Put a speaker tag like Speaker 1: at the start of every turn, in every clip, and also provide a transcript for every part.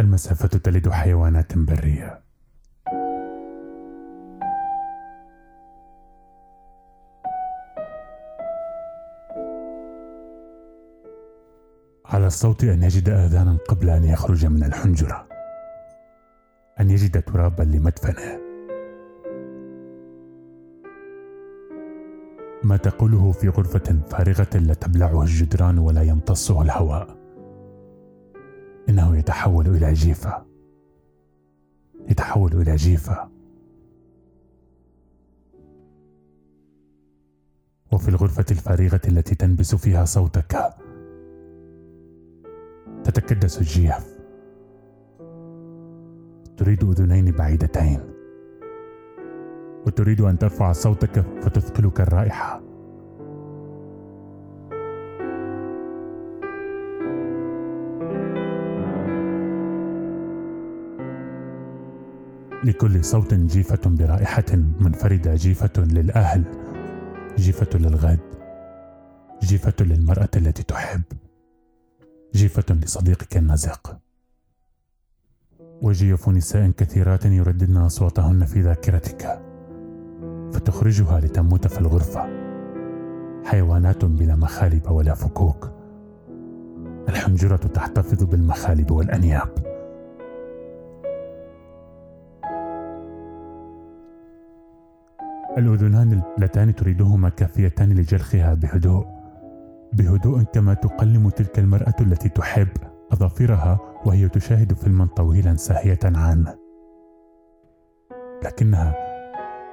Speaker 1: المسافة تلد حيوانات برية. على الصوت أن يجد آذانا قبل أن يخرج من الحنجرة. أن يجد ترابا لمدفنه. ما تقوله في غرفة فارغة لا تبلعه الجدران ولا يمتصه الهواء. إنه يتحول إلى جيفة. يتحول إلى جيفة. وفي الغرفة الفارغة التي تنبس فيها صوتك تتكدس الجيف. تريد أذنين بعيدتين. وتريد أن ترفع صوتك فتثقلك الرائحة. لكل صوت جيفة برائحة منفردة جيفة للأهل جيفة للغد جيفة للمرأة التي تحب جيفة لصديقك النزق وجيف نساء كثيرات يرددن أصواتهن في ذاكرتك فتخرجها لتموت في الغرفة. حيوانات بلا مخالب ولا فكوك. الحنجرة تحتفظ بالمخالب والأنياب. الأذنان اللتان تريدهما كافيتان لجرخها بهدوء. بهدوء كما تقلم تلك المرأة التي تحب أظافرها وهي تشاهد فيلما طويلا ساهية عنه لكنها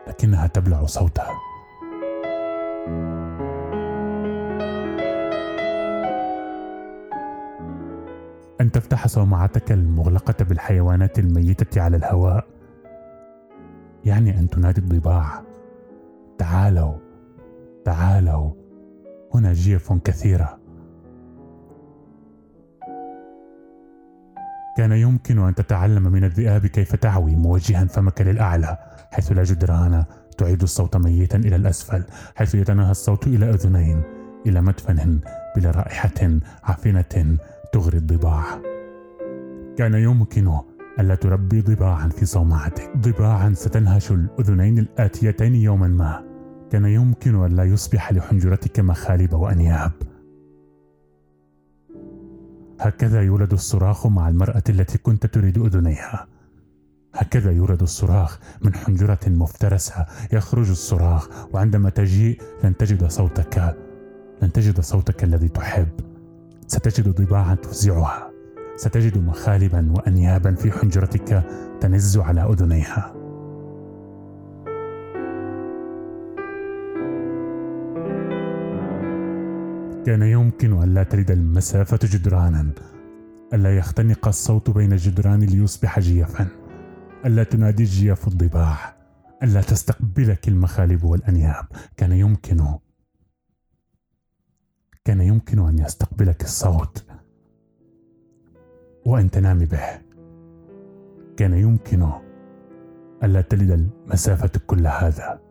Speaker 1: لكنها تبلع صوتها. أن تفتح صومعتك المغلقة بالحيوانات الميتة على الهواء يعني أن تنادي الضباع. تعالوا تعالوا. هنا جيف كثيرة. كان يمكن أن تتعلم من الذئاب كيف تعوي موجها فمك للأعلى حيث لا جدران تعيد الصوت ميتا إلى الأسفل حيث يتناهى الصوت إلى أذنين إلى مدفن بلا رائحة عفنة تغري الضباع. كان يمكن ألا تربي ضباعا في صومعتك ضباعا ستنهش الأذنين الآتيتين يوما ما. كان يمكن أن لا يصبح لحنجرتك مخالب وأنياب هكذا يولد الصراخ مع المرأة التي كنت تريد أذنيها. هكذا يولد الصراخ من حنجرة مفترسة يخرج الصراخ وعندما تجيء لن تجد صوتك. لن تجد صوتك الذي تحب. ستجد ضباعا تفزعها. ستجد مخالبا وأنيابا في حنجرتك تنز على أذنيها. كان يمكن أن لا ترد المسافة جدرانا. ألا يختنق الصوت بين الجدران ليصبح جيفا. ألا تنادي الجيف الضباع ألا تستقبلك المخالب والأنياب. كان يمكن. كان يمكن أن يستقبلك الصوت. وأن تنام به. كان يمكن. ألا تلد المسافة كل هذا.